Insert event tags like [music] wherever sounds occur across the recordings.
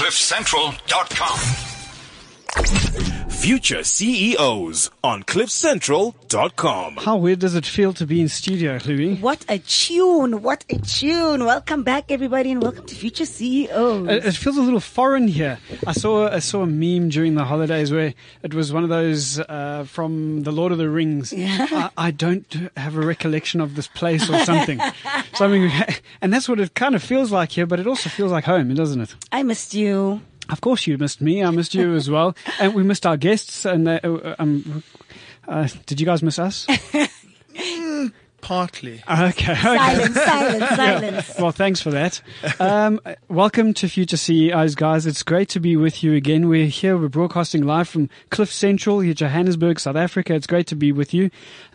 CliffCentral.com. Future CEOs on CliffCentral.com. How weird does it feel to be in studio, Louis? What a tune! What a tune! Welcome back, everybody, and welcome to Future CEOs. It, it feels a little foreign here. I saw I saw a meme during the holidays where it was one of those uh, from the Lord of the Rings. Yeah. I, I don't have a recollection of this place or something. something, [laughs] and that's what it kind of feels like here. But it also feels like home, doesn't it? I missed you. Of course, you missed me. I missed you as well, [laughs] and we missed our guests. And uh, uh, um, uh, did you guys miss us? [laughs] Partly. Okay. okay. Silence, silence, [laughs] silence. Well, thanks for that. Um, welcome to Future CEOs, guys. It's great to be with you again. We're here, we're broadcasting live from Cliff Central here, Johannesburg, South Africa. It's great to be with you.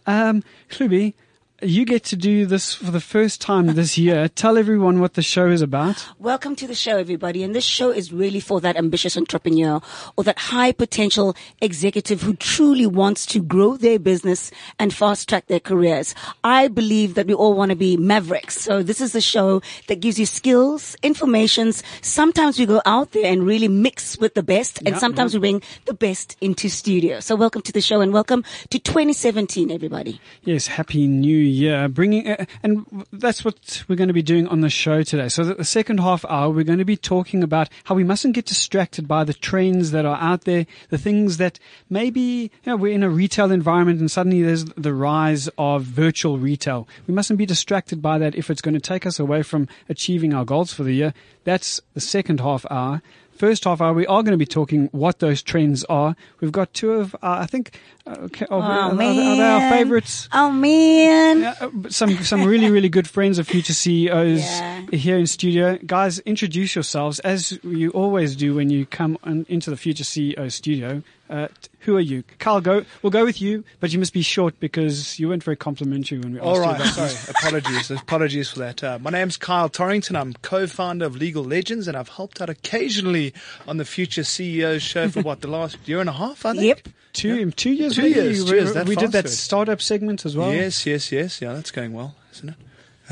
Um, Klubi, you get to do this for the first time this year. [laughs] Tell everyone what the show is about. Welcome to the show, everybody. And this show is really for that ambitious entrepreneur or that high potential executive who truly wants to grow their business and fast track their careers. I believe that we all want to be mavericks. So this is a show that gives you skills, informations. Sometimes we go out there and really mix with the best and Yeah, sometimes we bring the best into studio. So welcome to the show and welcome to 2017, everybody. Yes, happy new year. Bringing, and that's what we're going to be doing on the show today. So the second half hour, we're going to be talking about how we mustn't get distracted by the trends that are out there, the things that maybe, you know, we're in a retail environment and suddenly there's the rise of virtual retail. We mustn't be distracted by that if it's going to take us away from achieving our goals for the year. That's the second half hour. First half hour, we are going to be talking what those trends are. We've got two of, uh, I think, uh, okay, are, Oh, are, are man. they our favorites? Oh man. Uh, some some really really good friends of future CEOs Yeah. here in studio. Guys, introduce yourselves as you always do when you come on, into the future CEO studio. Uh, who are you, Carl? Go. We'll go with you, but you must be short because you weren't very complimentary when we asked All you right, sorry. Apologies. [laughs] Apologies for that. Uh, my name's Kyle Torrington. I'm co-founder of Legal Legends, and I've helped out occasionally on the Future CEO show for what the last year and a half. I think. Yep. two in two years. Two years, We- two years, that we did that startup segment as well. Yes, yes, yes. Yeah, that's going well, isn't it?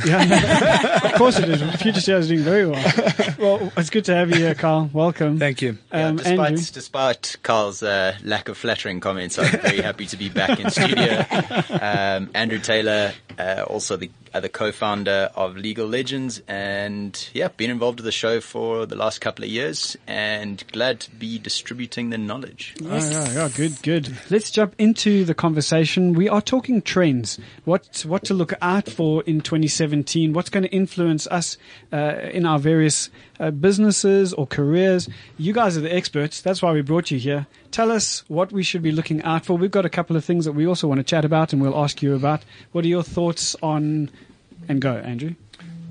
Yeah, [laughs] of course it is. Future CEO is doing very well. Well, it's good to have you here, Carl. Welcome. Thank you. Yeah, Um, despite Andrew. despite Carl's uh, lack of flattering comments, I'm very happy to be back in studio. [laughs] Um, Andrew Taylor, uh, also the other co-founder of Legal Legends, and yeah, been involved with the show for the last couple of years, and glad to be distributing the knowledge. Oh, yeah, yeah, good, good. Let's jump into the conversation. We are talking trends. What what to look out for in 2017? What's going to influence us uh, in our various uh, businesses or careers? You guys are the experts. That's why we brought you here. Tell us what we should be looking out for. We've got a couple of things that we also want to chat about, and we'll ask you about. What are your thoughts on? And go, Andrew.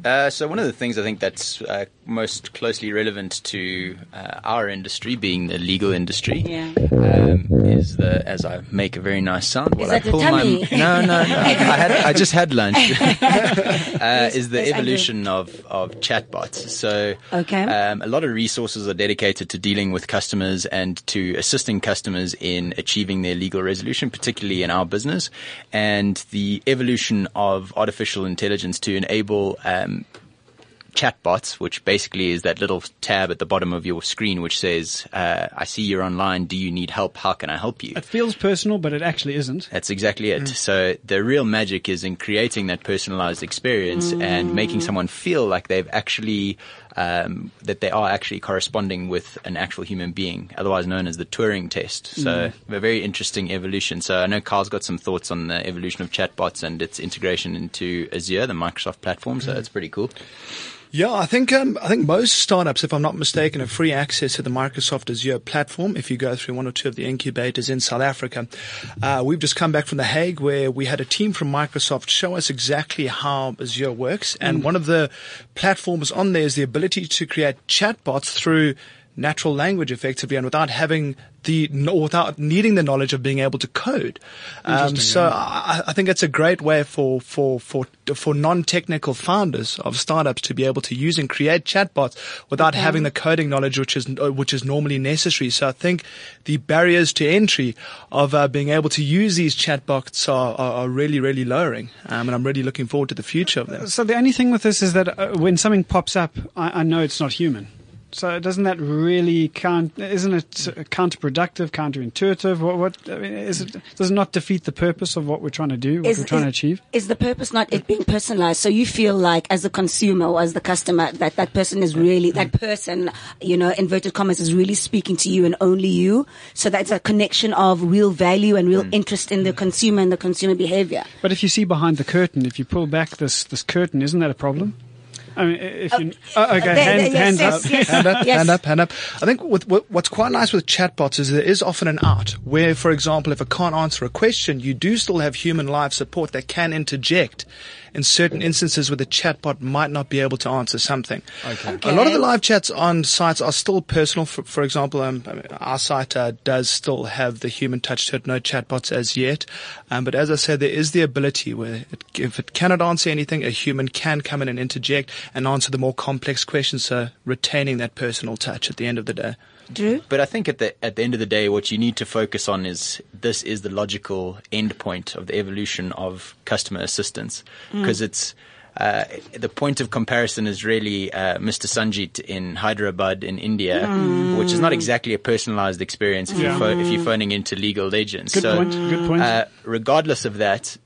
Uh, so one of the things I think that's uh, most closely relevant to uh, our industry, being the legal industry, Yeah. um, is the as I make a very nice sound while that I pull tummy? my [laughs] no no no I had I just had lunch. [laughs] uh, is the evolution of of chatbots. So Okay. um, a lot of resources are dedicated to dealing with customers and to assisting customers in achieving their legal resolution, particularly in our business, and the evolution of artificial intelligence to enable um, Um, chatbots, which basically is that little tab at the bottom of your screen which says, uh, "I see you're online. Do you need help? How can I help you?" It feels personal, but it actually isn't. That's exactly it. Mm. So the real magic is in creating that personalized experience mm. and making someone feel like they've actually um, that they are actually corresponding with an actual human being, otherwise known as the Turing test. So a very interesting evolution. So I know Carl's got some thoughts on the evolution of chatbots and its integration into Azure, the Microsoft platform. So that's pretty cool. Yeah, I think um, I think most startups, if I'm not mistaken, have free access to the Microsoft Azure platform. If you go through one or two of the incubators in South Africa, uh, we've just come back from the Hague where we had a team from Microsoft show us exactly how Azure works, and one of the platforms on there is the ability to create chatbots through natural language effectively and without having the without needing the knowledge of being able to code. Um, so I, I think it's a great way for for for for non-technical founders of startups to be able to use and create chatbots without having the coding knowledge which is uh, which is normally necessary. So I think the barriers to entry of uh, being able to use these chatbots are, are, are really really lowering, um, and I'm really looking forward to the future of them. So the only thing with this is that uh, when something pops up, I, I know it's not human. So doesn't that really count? Isn't it counterproductive, counterintuitive? What, what I mean, is it? Does it not defeat the purpose of what we're trying to do, what Is- we're trying is- to achieve? Is the purpose not it being personalized? So you feel like as a consumer or as the customer that that person is really, that mm. person, you know, inverted commas is really speaking to you and only you. So that's a connection of real value and real mm. interest in the mm. consumer and the consumer behavior. But if you see behind the curtain, if you pull back this this curtain, isn't that a problem? I mean, if you oh, okay, there- hand, yes, hands yes, up. yes. hand up, Yes. hand up, hand up. I think with, what, what's quite nice with chatbots is there is often an out where, for example, if I can't answer a question, you do still have human live support that can interject in certain instances where the chatbot might not be able to answer something. Okay. A lot of the live chats on sites are still personal. For, for example, um, I mean, our site uh, does still have the human touch to it, no chatbots as yet. Um, but as I said, there is the ability where it, if it cannot answer anything, a human can come in and interject and answer the more complex questions, so retaining that personal touch at the end of the day. Drew? But I think at the at the end of the day, what you need to focus on is this is the logical end point of the evolution of customer assistance because it's. Uh, the point of comparison is really uh, Mr. Sanjit in Hyderabad in India, which is not exactly a personalized experience if, you're, pho- if you're phoning into legal agents. Good so, point. Good point. Uh, regardless of that,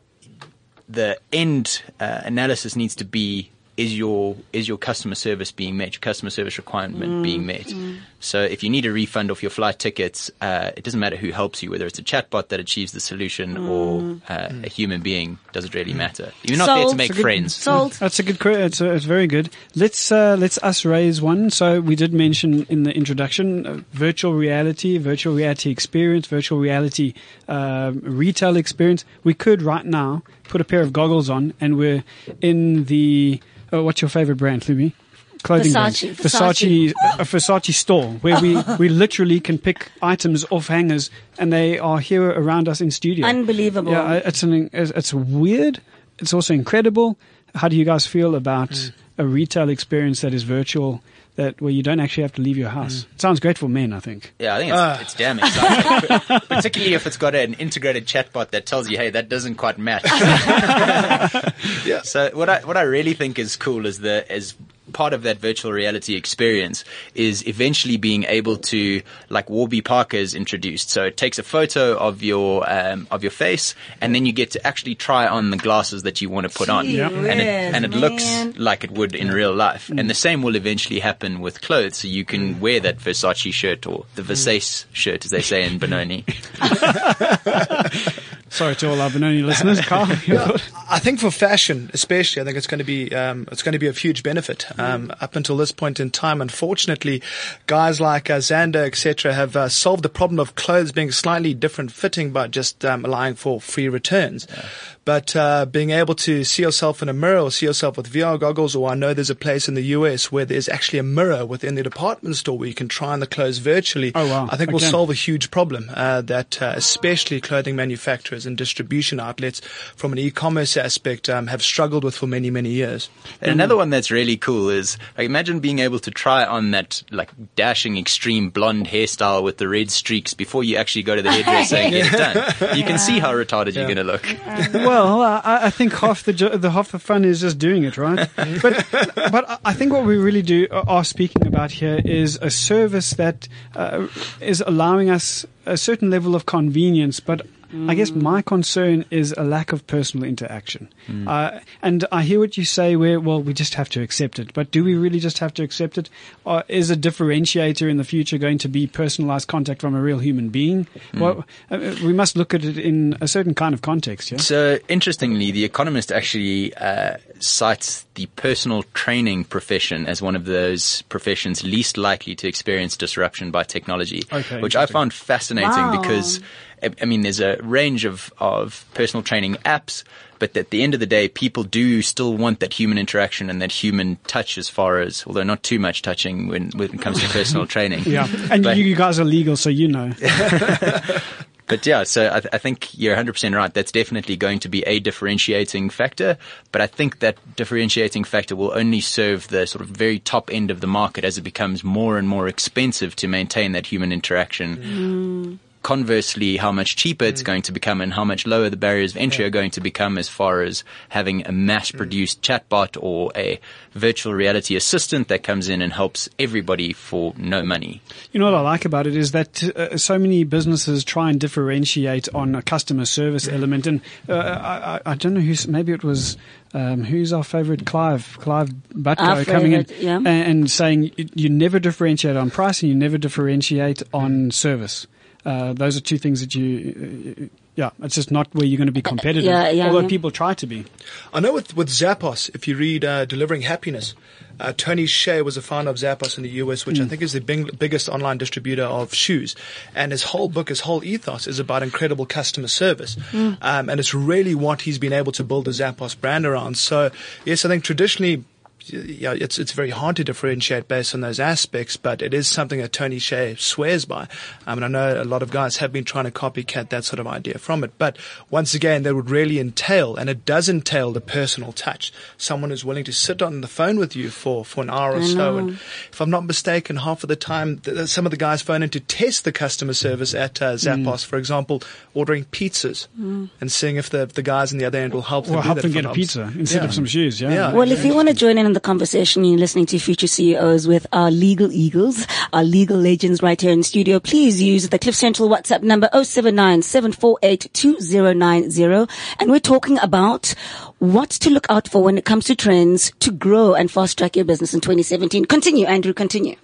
the end uh, analysis needs to be is your is your customer service being met, your customer service requirement being met. So if you need a refund off your flight tickets, uh, it doesn't matter who helps you, whether it's a chatbot that achieves the solution or uh, a human being. Does it really matter? You're not there to make good- friends. Sold. That's a good. que- It's, uh, it's very good. Let's uh, let's us raise one. So we did mention in the introduction uh, virtual reality, virtual reality experience, virtual reality um, retail experience. We could right now put a pair of goggles on, and we're in the. Oh, what's your favorite brand, Lumi? Clothing Versace. brand. Versace, a Versace store where we, [laughs] we literally can pick items off hangers and they are here around us in studio. Unbelievable. Yeah, it's an, it's it's weird. It's also incredible. How do you guys feel about mm. a retail experience that is virtual, that where you don't actually have to leave your house? Mm. It sounds great for men, I think. Yeah, I think it's, ah. it's damn exciting, [laughs] particularly if it's got an integrated chatbot that tells you, "Hey, that doesn't quite match." [laughs] [laughs] Yeah. So what I what I really think is cool is the is part of that virtual reality experience is eventually being able to like Warby Parker is introduced. So it takes a photo of your um, of your face, and then you get to actually try on the glasses that you want to put on, Gee Yeah. and it and it looks like it would in real life. And the same will eventually happen with clothes. So you can wear that Versace shirt or the Versace shirt, as they say in Benoni. [laughs] Sorry to all our Benoni listeners. Carl, [laughs] your thought? I think for fashion, especially, I think it's going to be um, it's going to be of huge benefit. Um, up until this point in time, unfortunately, guys like uh, Zando, etc., have uh, solved the problem of clothes being slightly different fitting by just um, allowing for free returns. But uh, being able to see yourself in a mirror or see yourself with VR goggles, or I know there's a place in the US where there's actually a mirror within the department store where you can try on the clothes virtually. Oh, wow. I think will solve a huge problem uh, that uh, especially clothing manufacturers and distribution outlets from an e-commerce aspect um, have struggled with for many, many years. And another one that's really cool is like imagine being able to try on that like dashing extreme blonde hairstyle with the red streaks before you actually go to the hairdresser and get it [laughs] done. You can see how retarded you're going to look. well, I, I think [laughs] half the, jo- the half the fun is just doing it, right? but but I- I think what we really do uh, are speaking about here is a service that uh, is allowing us a certain level of convenience, but. I guess my concern is a lack of personal interaction. Uh, and I hear what you say where, well, we just have to accept it. But do we really just have to accept it? Or is a differentiator in the future going to be personalized contact from a real human being? Well, uh, we must look at it in a certain kind of context, yeah? So interestingly, The Economist actually uh, cites the personal training profession as one of those professions least likely to experience disruption by technology, Okay, which I interesting. found fascinating Wow. because I I mean, there's a range of, of personal training apps, but at the end of the day, people do still want that human interaction and that human touch as far as, although not too much touching when, when it comes to personal [laughs] training. Yeah, and But- you, you guys are legal, so you know. [laughs] But yeah, so I, th- I think you're 100% right. That's definitely going to be a differentiating factor. But I think that differentiating factor will only serve the sort of very top end of the market as it becomes more and more expensive to maintain that human interaction. Mm. Conversely, how much cheaper it's going to become and how much lower the barriers of entry are going to become as far as having a mass produced chatbot or a virtual reality assistant that comes in and helps everybody for no money. You know what I like about it is that uh, so many businesses try and differentiate on a customer service element, and uh, I, I don't know who's maybe it was. Um, who's our favorite Clive? Clive Butkow Our coming in yeah. and, and saying you, you never differentiate on price and you never differentiate on service. Uh, those are two things that you, uh, yeah, it's just not where you're going to be competitive. yeah, yeah, although yeah. people try to be. I know with, with Zappos, if you read uh, Delivering Happiness, uh, Tony Hsieh was a founder of Zappos in the US, which I think is the big, biggest online distributor of shoes. And his whole book, his whole ethos is about incredible customer service. Um, and it's really what he's been able to build the Zappos brand around. So, yes, I think traditionally, yeah, it's it's very hard to differentiate based on those aspects, but it is something that Tony Hsieh swears by. Um, and I know a lot of guys have been trying to copycat that sort of idea from it. But once again, that would really entail, and it does entail the personal touch. Someone who's willing to sit on the phone with you for, for an hour or so. And if I'm not mistaken, half of the time, th- th- some of the guys phone in to test the customer service at uh, Zappos, for example, ordering pizzas and seeing if the, the guys on the other end will help them. Or do help that them get I'm a pizza instead Yeah. of some shoes. Yeah. Yeah. Well, if you want to join in on the conversation, you're listening to Future CEOs with our legal eagles, our legal legends right here in studio. Please use the Cliff Central WhatsApp number 079 748 2090. And we're talking about what to look out for when it comes to trends to grow and fast track your business in 2017. Continue, Andrew, continue.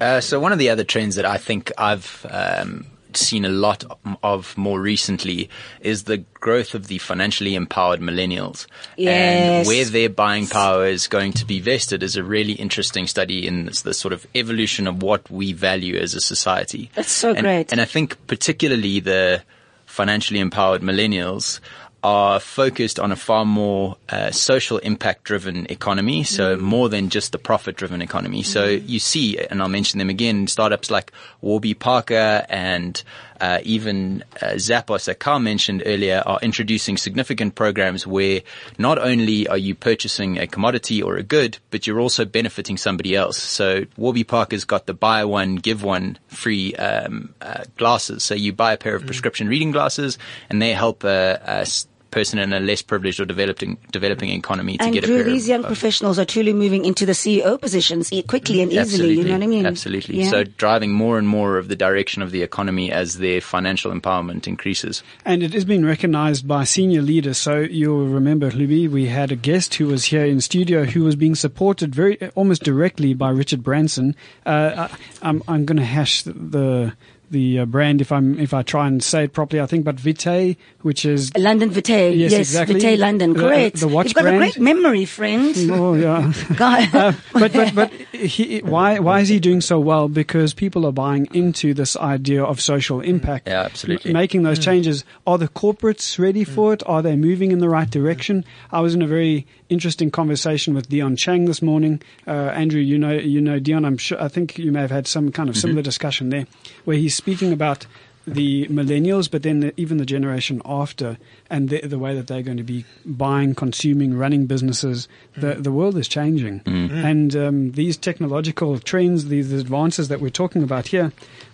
Uh, so one of the other trends that I think I've um, seen a lot of more recently is the growth of the financially empowered millennials. Yes. And where their buying power is going to be vested is a really interesting study in this, the sort of evolution of what we value as a society. That's so and, great. And I think particularly the financially empowered millennials are focused on a far more uh, social impact driven economy. So Mm. more than just the profit driven economy. So you see, and I'll mention them again, startups like Warby Parker and uh, even uh, Zappos that Carl mentioned earlier are introducing significant programs where not only are you purchasing a commodity or a good, but you're also benefiting somebody else. So Warby Parker's got the buy one, give one free um, uh, glasses. So you buy a pair of prescription reading glasses and they help a s- person in a less privileged or developing developing economy to And get a Drew, pair these of, young of professionals are truly moving into the CEO positions e- quickly and easily. You know what I mean? Absolutely. Yeah. So driving more and more of the direction of the economy as their financial empowerment increases. And it has been recognized by senior leaders. So you'll remember, Louis, we had a guest who was here in studio who was being supported very almost directly by Richard Branson. Uh, I, I'm, I'm going to hash the the uh, brand if I'm if I try and say it properly. I think, but Vitae, which is London Vitae. Yes, Yes, exactly. Vitae London. The- Great. the watch You've got brand. a great memory, friend. [laughs] oh yeah. Guy. [laughs] Uh, but but but he, why why is he doing so well? Because people are buying into this idea of social impact. Yeah, absolutely. M- making those changes. Are the corporates ready for it? Are they moving in the right direction? I was in a very interesting conversation with Dion Chang this morning. Uh, Andrew, you know you know Dion. I'm sure. I think you may have had some kind of similar discussion there, where he's speaking about the millennials, but then the, even the generation after, and the, the way that they're going to be buying, consuming, running businesses. The the world is changing, and um, these technological trends, these advances that we're talking about here,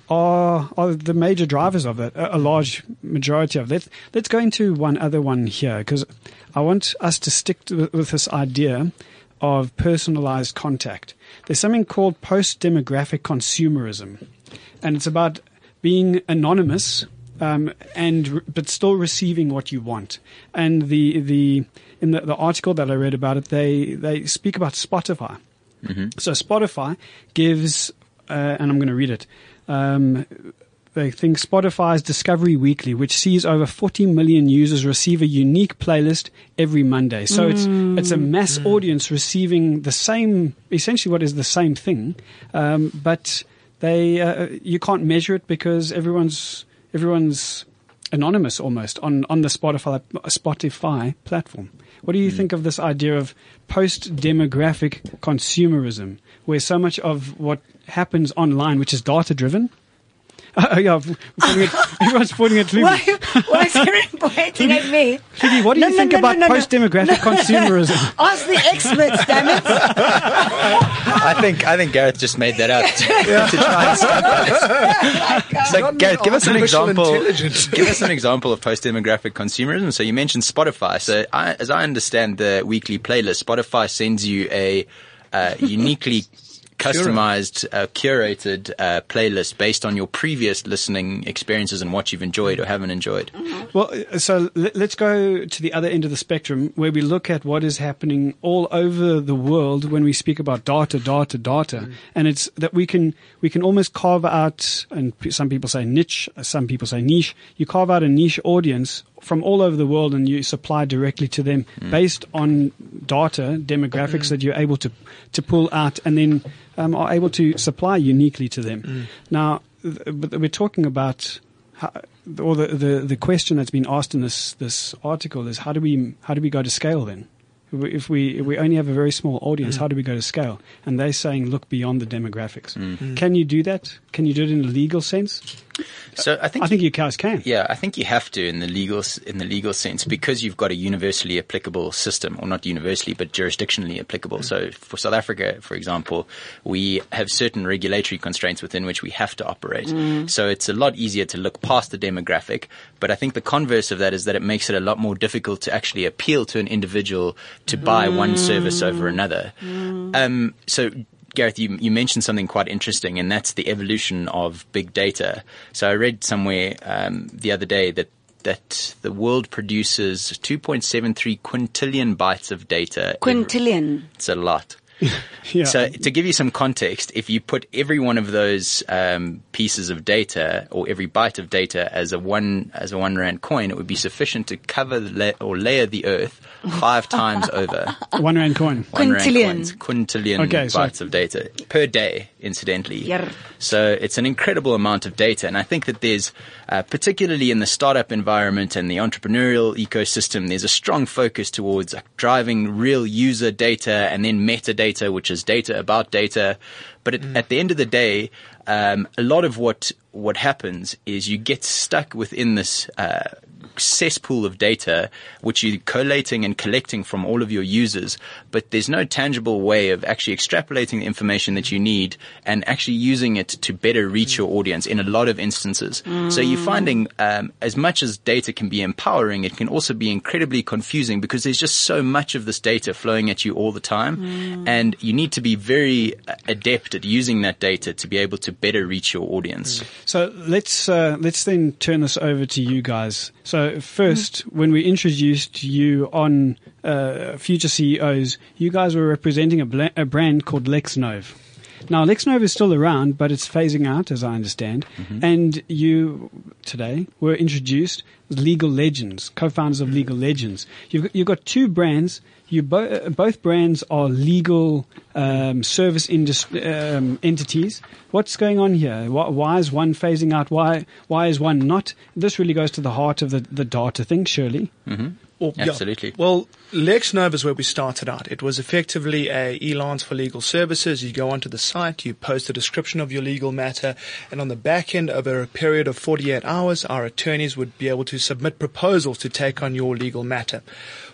are are the major drivers of that. A, a large majority of that. Let's go into one other one here because I want us to stick to, with this idea of personalized contact. There's something called post demographic consumerism, and it's about being anonymous um, and but still receiving what you want. And the the in the, the article that I read about it, they they speak about Spotify. So Spotify gives, uh, and I'm going to read it. Um, they think Spotify's Discovery Weekly, which sees over 40 million users receive a unique playlist every Monday. So it's it's a mass audience receiving the same, essentially what is the same thing, um, but they uh, you can't measure it because everyone's everyone's anonymous almost on on the Spotify Spotify platform. What do you think of this idea of post demographic consumerism, where so much of what happens online, which is data driven, [laughs] Oh, yeah, pointing at, [laughs] everyone's pointing at Libby. Why, why is everyone [laughs] pointing at me? Libby, what do you No, no, think no, about no, no, no. post-demographic consumerism? Ask the experts, damn it. I think I think Gareth just made that up to, to try and stop So Not Gareth, give us an example. give us an example of post-demographic consumerism. So you mentioned Spotify. So I, as I understand the weekly playlist, Spotify sends you a uh, uniquely customized, uh, curated uh, playlist based on your previous listening experiences and what you've enjoyed or haven't enjoyed. Well, uh, so let, let's go to the other end of the spectrum where we look at what is happening all over the world when we speak about data, data, data, and it's that we can we can almost carve out, and some people say niche, uh, some people say niche. You carve out a niche audience from all over the world, and you supply directly to them hmm. based on data demographics hmm. that you're able to to pull out, and then um, are able to supply uniquely to them. Hmm. Now, th- but we're talking about how, or the, the, the question that's been asked in this, this article is how do we how do we go to scale then? If we if we only have a very small audience, how do we go to scale? And they're saying look beyond the demographics. Can you do that? Can you do it in a legal sense? So I think I think you guys can. Yeah, I think you have to in the legal in the legal sense because you've got a universally applicable system, or not universally, but jurisdictionally applicable. Mm. So for South Africa, for example, we have certain regulatory constraints within which we have to operate. Mm. So it's a lot easier to look past the demographic. But I think the converse of that is that it makes it a lot more difficult to actually appeal to an individual to mm. buy one service over another. Um, so Gareth, you, you mentioned something quite interesting, and that's the evolution of big data. So I read somewhere um, the other day that that the world produces 2.73 quintillion bytes of data. every- Quintillion. It's a lot. [laughs] Yeah. So to give you some context, if you put every one of those um, pieces of data or every byte of data as a one as a one rand coin, it would be sufficient to cover la- or layer the earth five times over. [laughs] One rand coin. One rand Quintillion. coins, quintillion Okay, so- bytes of data per day, incidentally. Yarr. So it's an incredible amount of data. And I think that there's, uh, particularly in the startup environment and the entrepreneurial ecosystem, there's a strong focus towards uh, driving real user data and then metadata, which is data about data. But at, at the end of the day, um, a lot of what what happens is you get stuck within this uh, cesspool of data, which you're collating and collecting from all of your users, but there's no tangible way of actually extrapolating the information that you need and actually using it to better reach your audience in a lot of instances. So you're finding, um, as much as data can be empowering, it can also be incredibly confusing because there's just so much of this data flowing at you all the time, and you need to be very uh, adept at using that data to be able to better reach your audience. So let's uh, let's then turn this over to you guys. So first, when we introduced you on uh, Future CEOs, you guys were representing a, bla- a brand called LexNova. Now LexNova is still around, but it's phasing out, as I understand. And you today were introduced as Legal Legends, co-founders of Legal Legends. You've got, you've got two brands. You bo- both brands are legal um, service industry um, entities. What's going on here? Why, why is one phasing out? Why why is one not? This really goes to the heart of the, the data thing, surely. Well, yeah. Absolutely. Well, LexNova is where we started out. It was effectively a Elance for legal services. You go onto the site, you post a description of your legal matter, and on the back end, over a period of 48 hours, our attorneys would be able to submit proposals to take on your legal matter.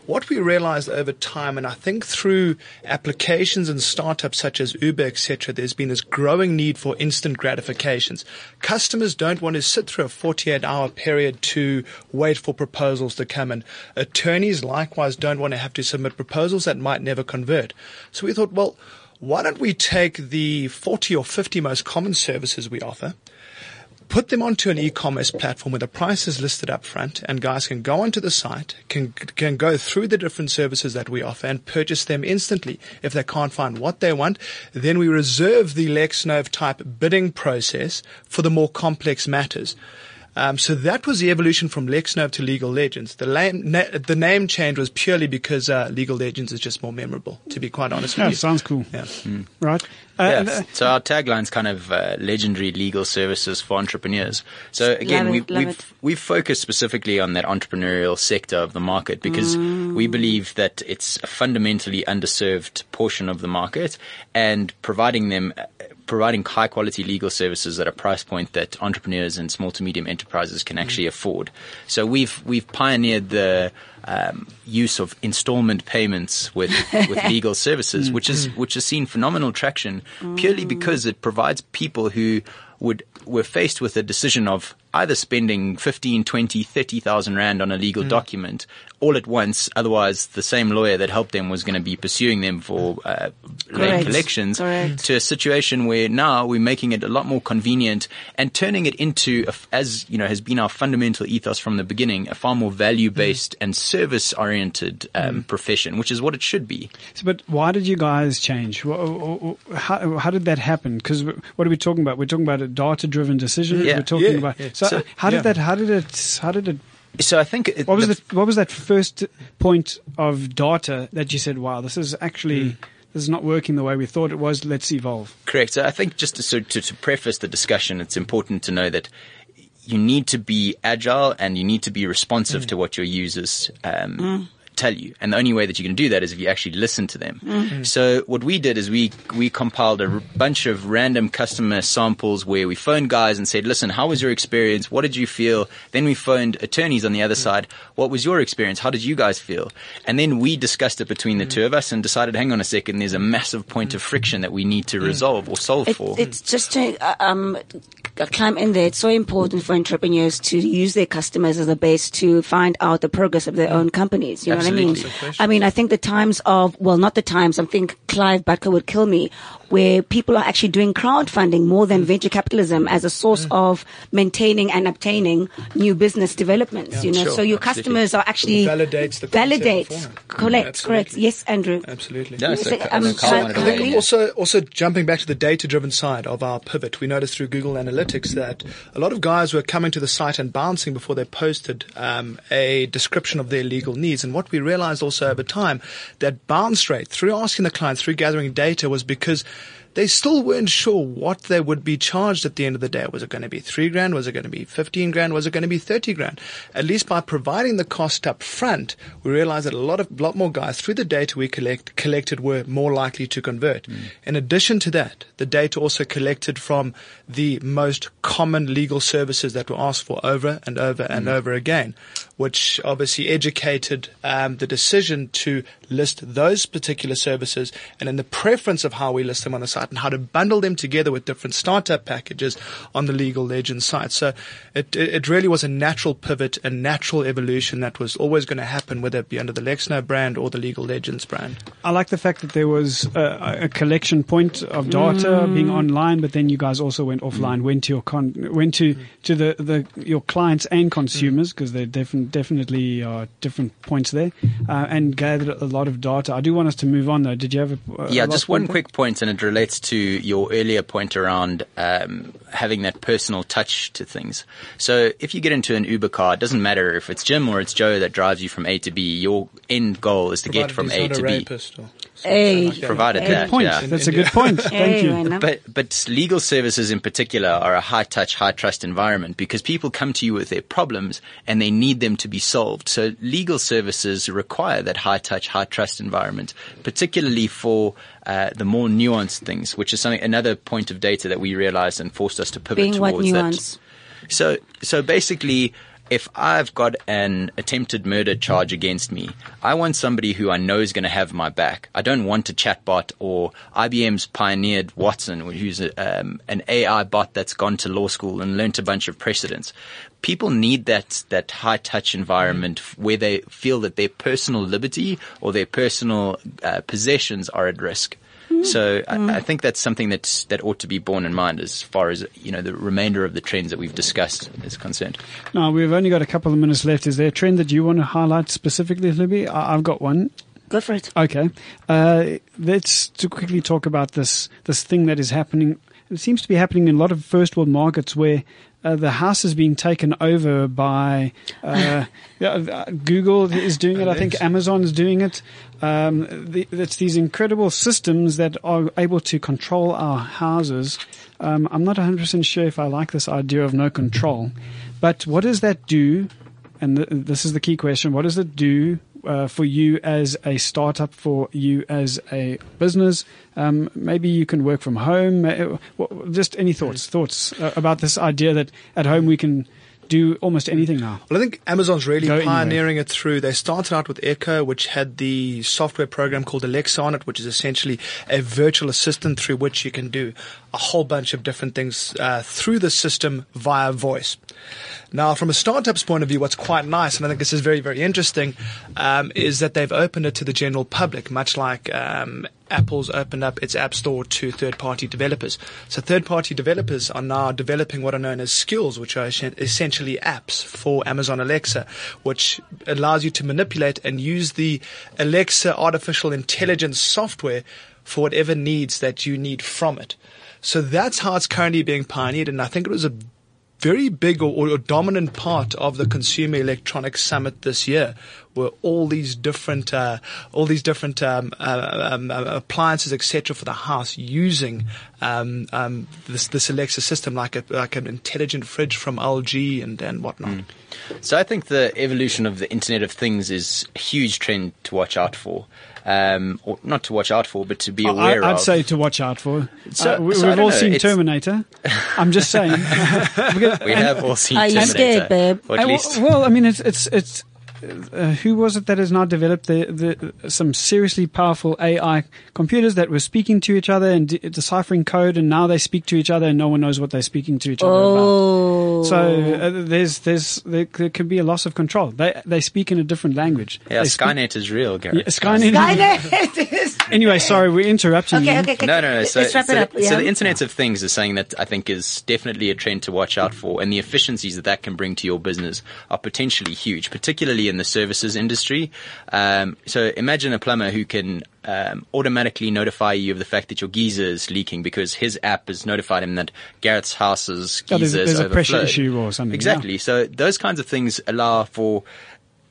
What we realized over time, and I think through applications and startups such as Uber, etc., there's been this growing need for instant gratifications. Customers don't want to sit through a 48 hour period to wait for proposals to come in. Attorneys likewise don't want to have to submit proposals that might never convert. So we thought, well, why don't we take the 40 or 50 most common services we offer, put them onto an e-commerce platform where the price is listed up front and guys can go onto the site, can, can go through the different services that we offer and purchase them instantly. If they can't find what they want, then we reserve the LexNova type bidding process for the more complex matters. Um, so that was the evolution from LexNova to Legal Legends. The, lame, na- the name change was purely because uh, Legal Legends is just more memorable, to be quite honest Yeah, with you. sounds cool. Yeah. Right? Uh, Yeah, and, uh, so our tagline's kind of uh, legendary legal services for entrepreneurs. So again, Love it, we've love we've we've focused specifically on that entrepreneurial sector of the market because Mm. we believe that it's a fundamentally underserved portion of the market, and providing them. Providing high quality legal services at a price point that entrepreneurs and small to medium enterprises can actually mm-hmm. afford. So we've we've pioneered the um, use of installment payments with [laughs] with legal services, which is mm-hmm. which has seen phenomenal traction purely mm. because it provides people who would were faced with a decision of either spending 15, 20, 30,000 rand on a legal mm. document all at once. Otherwise, the same lawyer that helped them was going to be pursuing them for uh, late collections Correct. to a situation where now we're making it a lot more convenient and turning it into, a f as you know, has been our fundamental ethos from the beginning, a far more value-based and service-oriented um, profession, which is what it should be. So, but why did you guys change? How, how did that happen? Because what are we talking about? We're talking about a data-driven decision. Yeah. We're talking Yeah, about. yeah. So, So- how did yeah. that? How did it? How did it? So I think it, What was the the, What was that first point of data that you said? Wow, this is actually Hmm. this is not working the way we thought it was. Let's evolve. Correct. So I think just to, so to, to preface the discussion, it's important to know that you need to be agile and you need to be responsive to what your users um, tell you. And the only way that you can do that is if you actually listen to them. So what we did is we we compiled a r- bunch of random customer samples where we phoned guys and said, "Listen, how was your experience? What did you feel?" Then we phoned attorneys on the other side. What was your experience? How did you guys feel? And then we discussed it between the two of us and decided, hang on a second, there's a massive point of friction that we need to resolve or solve It, for. it's just to uh, um, c- climb in there. It's so important for entrepreneurs to use their customers as a base to find out the progress of their own companies. You know Absolutely. what I mean? I mean, I think the times of well, not the times. I think Clive Butler would kill me, where people are actually doing crowdfunding more than venture capitalism as a source of maintaining and obtaining new business developments. you know, sure. so your Absolutely. customers are actually Validates the concept validates. Correct, Absolutely. correct. Yes, Andrew. Absolutely. No, so, um, Carl Clive- wanted to I think also, also jumping back to the data-driven side of our pivot, we noticed through Google Analytics that a lot of guys were coming to the site and bouncing before they posted um, a description of their legal needs. And what we realized also over time, that bounce rate through asking the client, through gathering data, was because they still weren't sure what they would be charged at the end of the day. Was it going to be three grand? Was it going to be 15 grand? Was it going to be 30 grand? At least by providing the cost up front, we realized that a lot of, lot more guys through the data we collect, collected were more likely to convert. Mm. In addition to that, the data also collected from the most common legal services that were asked for over and over and mm. over again, which obviously educated um, the decision to list those particular services and in the preference of how we list them on the site and how to bundle them together with different startup packages on the Legal Legends site. So it, it it really was a natural pivot, a natural evolution that was always going to happen, whether it be under the Lexno brand or the Legal Legends brand. I like the fact that there was a, a collection point of data mm. being online, but then you guys also went offline, mm. went to your con, went to to the, the your clients and consumers mm. because they're defin- definitely are different points there, uh, and gathered a lot of data. I do want us to move on though. Did you have a, a Yeah, just one point there? quick point, and it relates to your earlier point around um, having that personal touch to things. So if you get into an Uber car, it doesn't matter if it's Jim or it's Joe that drives you from A to B. Your end goal is to get from A to B. Hey. Provided Good that, Point. yeah. That's a good point. Thank Hey, you. But but legal services in particular are a high touch, high trust environment because people come to you with their problems and they need them to be solved. So legal services require that high touch, high trust environment, particularly for uh, the more nuanced things, which is something another point of data that we realized and forced us to pivot Being what towards nuance? that. So so basically. If I've got an attempted murder charge against me, I want somebody who I know is going to have my back. I don't want a chatbot or IBM's pioneered Watson, who's a, um, an AI bot that's gone to law school and learnt a bunch of precedents. People need that that high touch environment where they feel that their personal liberty or their personal uh, possessions are at risk. So I, I think that's something that's, that ought to be borne in mind as far as you know the remainder of the trends that we've discussed is concerned. Now we've only got a couple of minutes left. Is there a trend that you want to highlight specifically, Libby? I- I've got one. Go for it. Okay. Uh, let's to quickly talk about this this thing that is happening. It seems to be happening in a lot of first world markets where uh, the house is being taken over by uh, [laughs] yeah, uh, Google is doing it. I think Amazon is doing it. Um, the, it's these incredible systems that are able to control our houses. Um, I'm not 100% sure if I like this idea of no control, but what does that do? And th- this is the key question: What does it do uh, for you as a startup, for you as a business. Um, maybe you can work from home. Uh, Just any thoughts? Thoughts uh, about this idea that at home we can do almost anything now. Well, I think Amazon's really Go anywhere. pioneering it through. They started out with Echo, which had the software program called Alexa on it, which is essentially a virtual assistant through which you can do a whole bunch of different things uh, through the system via voice. Now, from a startup's point of view, what's quite nice, and I think this is very, very interesting, um, is that they've opened it to the general public, much like um, Apple's opened up its App Store to third-party developers. So third-party developers are now developing what are known as skills, which are essentially apps for Amazon Alexa, which allows you to manipulate and use the Alexa artificial intelligence software for whatever needs that you need from it. So that's how it's currently being pioneered, and I think it was a very big or, or dominant part of the Consumer Electronics Summit this year were all these different, uh, all these different um, uh, um, uh, appliances, etc., for the house using um, um, this, this Alexa system, like a like an intelligent fridge from LG and and whatnot. So I think the evolution of the Internet of Things is a huge trend to watch out for. Um, or not to watch out for, but to be I, aware I'd of. say to watch out for. So- Uh, we, so we've don't all know, seen it's- Terminator. I'm just saying. [laughs] We have all seen Are you scared, babe? Or at least well, I mean, it's it's it's. Uh, who was it that has now developed the, the some seriously powerful AI computers that were speaking to each other and de- deciphering code, and now they speak to each other, and no one knows what they're speaking to each other about. Oh. So uh, there's there's there, there could be a loss of control. They they speak in a different language. yeah, They speak- Skynet is real, Gareth. Yeah, Skynet. Skynet [laughs] is- [laughs] Anyway, sorry, we interrupted Okay, you. okay, okay. No, no, no. So, Let's wrap so, it up. so yeah. the Internet of Things is something that I think is definitely a trend to watch out for, and the efficiencies that that can bring to your business are potentially huge, particularly in the services industry. Um, so imagine a plumber who can um, automatically notify you of the fact that your geyser is leaking because his app has notified him that Gareth's house's Oh, there's- geyser there's is a pressure issue or something, yeah. Exactly. So those kinds of things allow for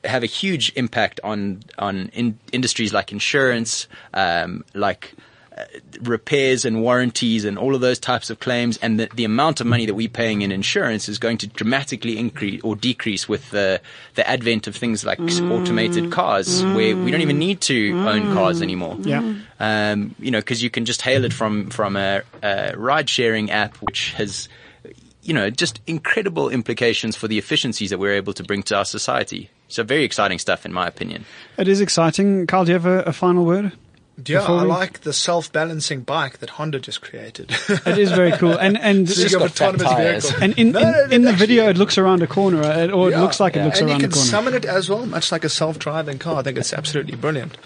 have a huge impact on on in, industries like insurance, um, like Uh, repairs and warranties and all of those types of claims and the, the amount of money that we're paying in insurance is going to dramatically increase or decrease with the the advent of things like mm. automated cars mm. where we don't even need to own cars mm. anymore Yeah. um, you know, because you can just hail it from from a, a ride sharing app, which has, you know, just incredible implications for the efficiencies that we're able to bring to our society. So very exciting stuff, in my opinion. It is exciting. Carl, do you have a, a final word? Yeah, Before I we- like the self-balancing bike that Honda just created. [laughs] It is very cool. And and So you just got got fat autonomous tires. vehicle. and in, No, in, no, in the actually- video, it looks around a corner, uh, or it Yeah, looks like it looks and around a corner. And you can summon it as well, much like a self-driving car. I think it's absolutely brilliant.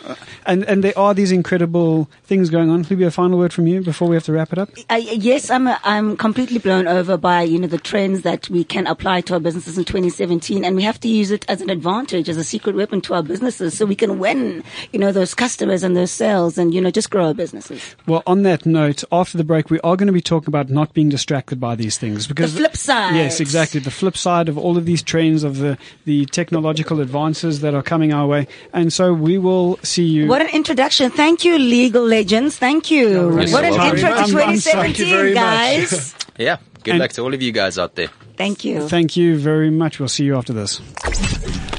And and there are these incredible things going on. A final word from you before we have to wrap it up. I, yes, I'm uh, I'm completely blown over by you know the trends that we can apply to our businesses in 2017, and we have to use it as an advantage, as a secret weapon to our businesses, so we can win you know those customers and those sales, and you know just grow our businesses. Well, on that note, after the break, we are going to be talking about not being distracted by these things because The flip side. Yes, exactly. The flip side of all of these trends of the the technological advances that are coming our way, and so we will see you. What an introduction! Thank you, legal legends. Thank you. You're what an so intro to I'm- I'm sorry. Thank you 2017, guys. [laughs] Yeah, good And- luck to all of you guys out there. Thank you. Thank you very much. We'll see you after this.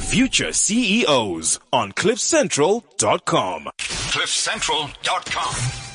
Future CEOs on CliffCentral.com. CliffCentral.com.